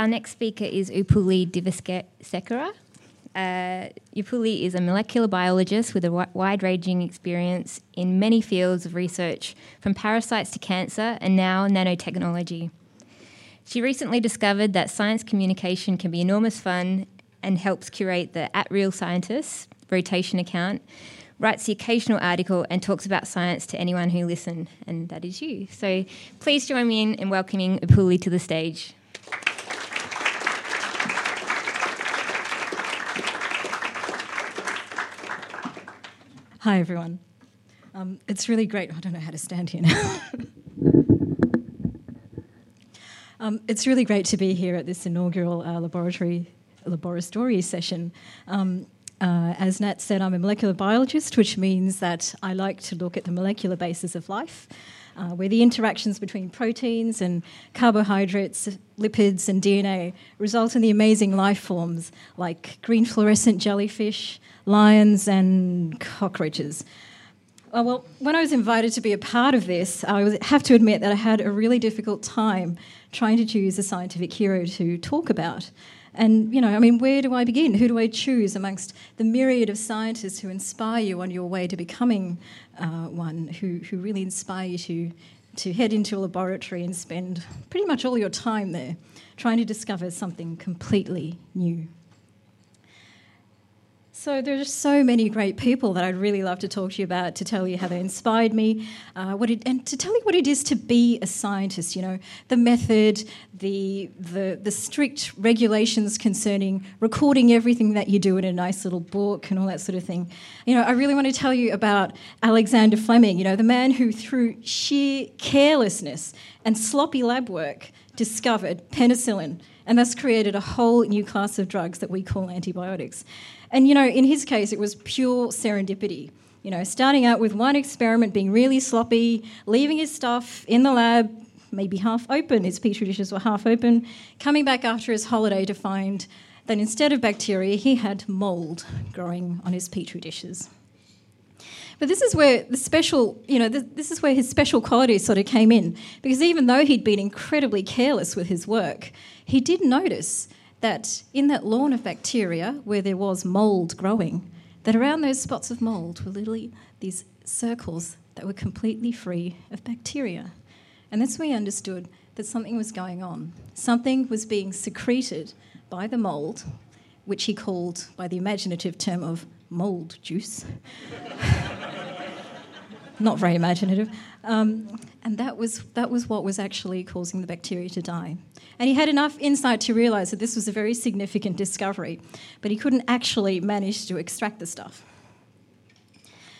Our next speaker is Upulie Divisekera. Uh, Upulie is a molecular biologist with a wide ranging experience in many fields of research, from parasites to cancer and now nanotechnology. She recently discovered that science communication can be enormous fun and helps curate the At Real Scientists rotation account, writes the occasional article, and talks about science to anyone who listen, and that is you. So please join me in, in welcoming Upulie to the stage. Hi, everyone. Um, it's really great. I don't know how to stand here now. um, it's really great to be here at this inaugural uh, Laborastory Laborastory session. Um, uh, as Nat said, I'm a molecular biologist, which means that I like to look at the molecular basis of life, uh, where the interactions between proteins and carbohydrates, lipids, and DNA result in the amazing life forms like green fluorescent jellyfish, lions and cockroaches. Uh, well, when I was invited to be a part of this, I have to admit that I had a really difficult time trying to choose a scientific hero to talk about. And, you know, I mean, where do I begin? Who do I choose amongst the myriad of scientists who inspire you on your way to becoming uh, one, who, who really inspire you to, to head into a laboratory and spend pretty much all your time there trying to discover something completely new? So there are so many great people that I'd really love to talk to you about, to tell you how they inspired me, uh, what it, and to tell you what it is to be a scientist. You know, the method, the, the the strict regulations concerning recording everything that you do in a nice little book and all that sort of thing. You know, I really want to tell you about Alexander Fleming. You know, the man who, through sheer carelessness and sloppy lab work, discovered penicillin and thus created a whole new class of drugs that we call antibiotics. And, you know, in his case, it was pure serendipity. You know, starting out with one experiment being really sloppy, leaving his stuff in the lab, maybe half open, his petri dishes were half open, coming back after his holiday to find that instead of bacteria, he had mold growing on his petri dishes. But this is where the special, you know, this, this, is where his special qualities sort of came in. Because even though he'd been incredibly careless with his work, he did notice that in that lawn of bacteria where there was mould growing, that around those spots of mould were literally these circles that were completely free of bacteria. And that's when he understood that something was going on. Something was being secreted by the mould, which he called by the imaginative term of mould juice. Not very imaginative. Um, and that was, that was what was actually causing the bacteria to die. And he had enough insight to realise that this was a very significant discovery, but he couldn't actually manage to extract the stuff.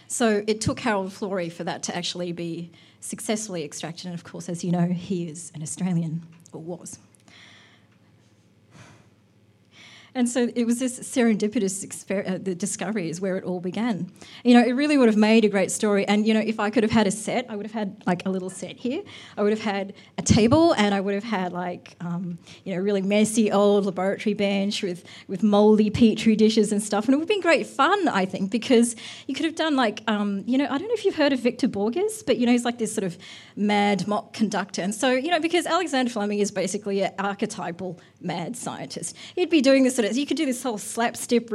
So it took Harold Florey for that to actually be successfully extracted. And of course, as you know, he is an Australian, or was. And so it was this serendipitous exper- uh, the discovery is where it all began. You know, it really would have made a great story. And you know, if I could have had a set, I would have had like a little set here. I would have had a table, and I would have had like um, you know, really messy old laboratory bench with with mouldy petri dishes and stuff. And it would have been great fun, I think, because you could have done like um, you know, I don't know if you've heard of Victor Borges, but you know, he's like this sort of mad mock conductor. And so you know, because Alexander Fleming is basically an archetypal mad scientist, he'd be doing this sort of you could do this whole slapstick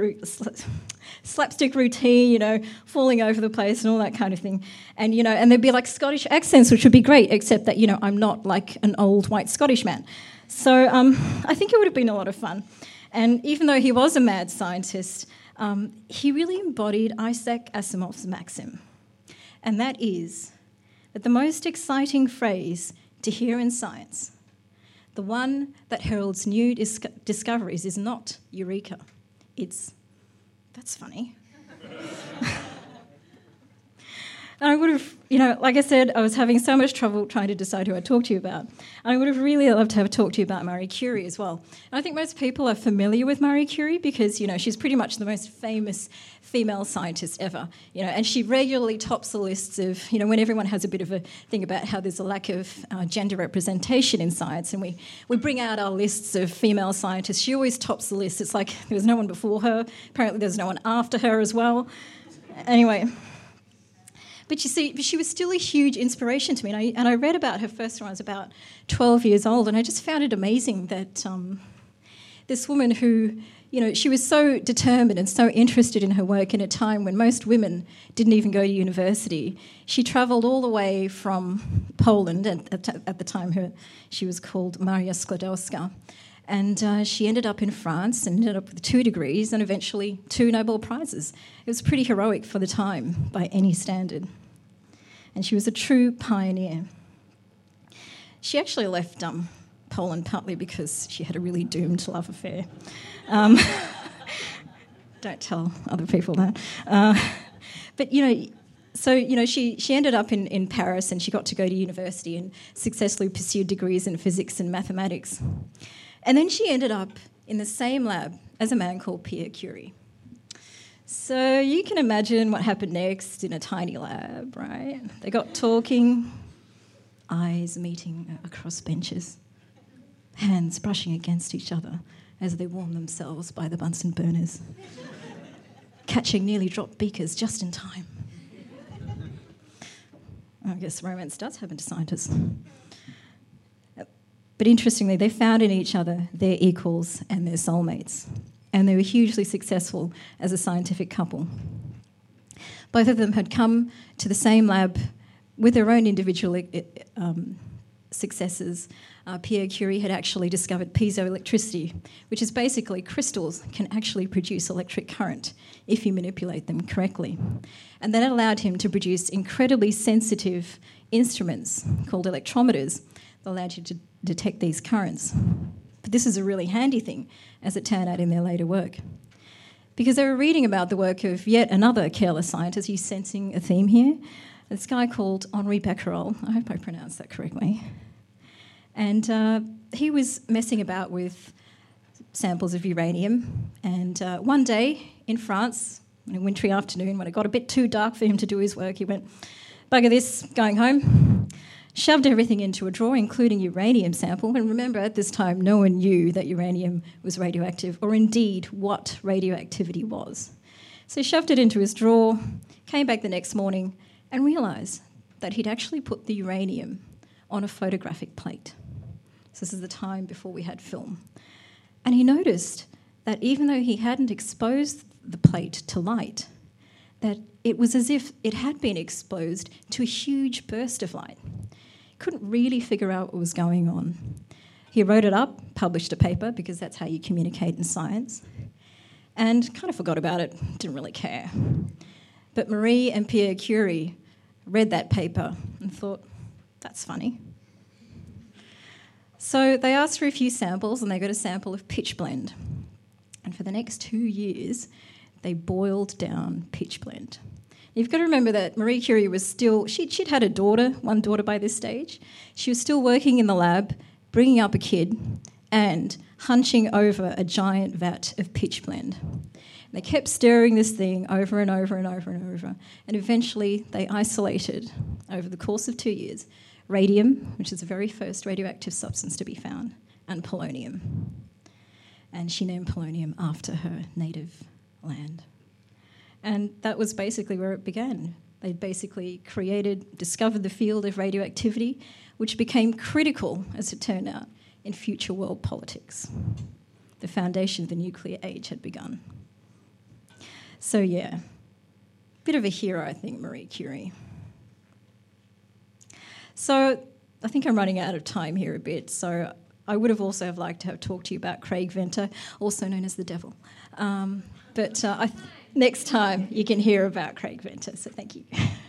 slapstick routine, you know, falling over the place and all that kind of thing. And you know, and there'd be like Scottish accents, which would be great, except that you know I'm not like an old white Scottish man. So um, I think it would have been a lot of fun. And even though he was a mad scientist, um, he really embodied Isaac Asimov's maxim, and that is that the most exciting phrase to hear in science the one that heralds new dis- discoveries is not eureka, it's that's funny. And I would have, you know, like I said, I was having so much trouble trying to decide who I'd talk to you about. And I would have really loved to have talked to you about Marie Curie as well. And I think most people are familiar with Marie Curie because, you know, she's pretty much the most famous female scientist ever, you know, and she regularly tops the lists of, you know, when everyone has a bit of a thing about how there's a lack of uh, gender representation in science and we, we bring out our lists of female scientists, she always tops the list. It's like there was no one before her, apparently there's no one after her as well. Anyway, but you see, she was still a huge inspiration to me. And I, and I read about her first when I was about 12 years old, and I just found it amazing that, um, this woman who, you know, she was so determined and so interested in her work in a time when most women didn't even go to university. She travelled all the way from Poland, at, at, the time her, she was called Maria Sklodowska, and uh, she ended up in France and ended up with two degrees and eventually two Nobel Prizes. It was pretty heroic for the time by any standard. And she was a true pioneer. She actually left um, Poland partly because she had a really doomed love affair. Um, don't tell other people that. Uh, but, you know, so you know she, she ended up in, in paris and she got to go to university and successfully pursued degrees in physics and mathematics and then she ended up in the same lab as a man called Pierre Curie. So you can imagine what happened next in a tiny lab, right? They got talking, eyes meeting across benches, hands brushing against each other as they warmed themselves by the Bunsen burners, catching nearly dropped beakers just in time. I guess romance does happen to scientists. But interestingly, they found in each other their equals and their soulmates, and they were hugely successful as a scientific couple. Both of them had come to the same lab with their own individual um, successes. Uh, Pierre Curie had actually discovered piezoelectricity, which is basically crystals can actually produce electric current if you manipulate them correctly. And that allowed him to produce incredibly sensitive instruments called electrometers that allowed you to detect these currents. But this is a really handy thing, as it turned out in their later work. Because they were reading about the work of yet another careless scientist. Are sensing a theme here? This guy called Henri Becquerel. I hope I pronounced that correctly. And uh, he was messing about with samples of uranium. And uh, one day in France, on a wintry afternoon, when it got a bit too dark for him to do his work, he went, Bugger this, going home shoved everything into a drawer, including uranium sample. And remember, at this time, no one knew that uranium was radioactive, or indeed what radioactivity was. So he shoved it into his drawer, came back the next morning, and realised that he'd actually put the uranium on a photographic plate. So this is the time before we had film. And he noticed that even though he hadn't exposed the plate to light, that it was as if it had been exposed to a huge burst of light couldn't really figure out what was going on. He wrote it up, published a paper, because that's how you communicate in science, and kind of forgot about it, didn't really care. But Marie and Pierre Curie read that paper and thought, that's funny. So they asked for a few samples and they got a sample of pitchblende. And for the next two years, they boiled down pitchblende. You've got to remember that Marie Curie was still, she'd, she'd had a daughter, one daughter by this stage. She was still working in the lab, bringing up a kid, and hunching over a giant vat of pitchblende. They kept stirring this thing over and over and over and over, and eventually they isolated, over the course of two years, radium, which is the very first radioactive substance to be found, and polonium. And she named polonium after her native land. And that was basically where it began. They basically created, discovered the field of radioactivity, which became critical, as it turned out, in future world politics. The foundation of the nuclear age had begun. So, yeah, bit of a hero, I think, Marie Curie. So, I think I'm running out of time here a bit, so I would have also have liked to have talked to you about Craig Venter, also known as the devil. Um, but uh. Th- next time you can hear about Craig Venter. So thank you.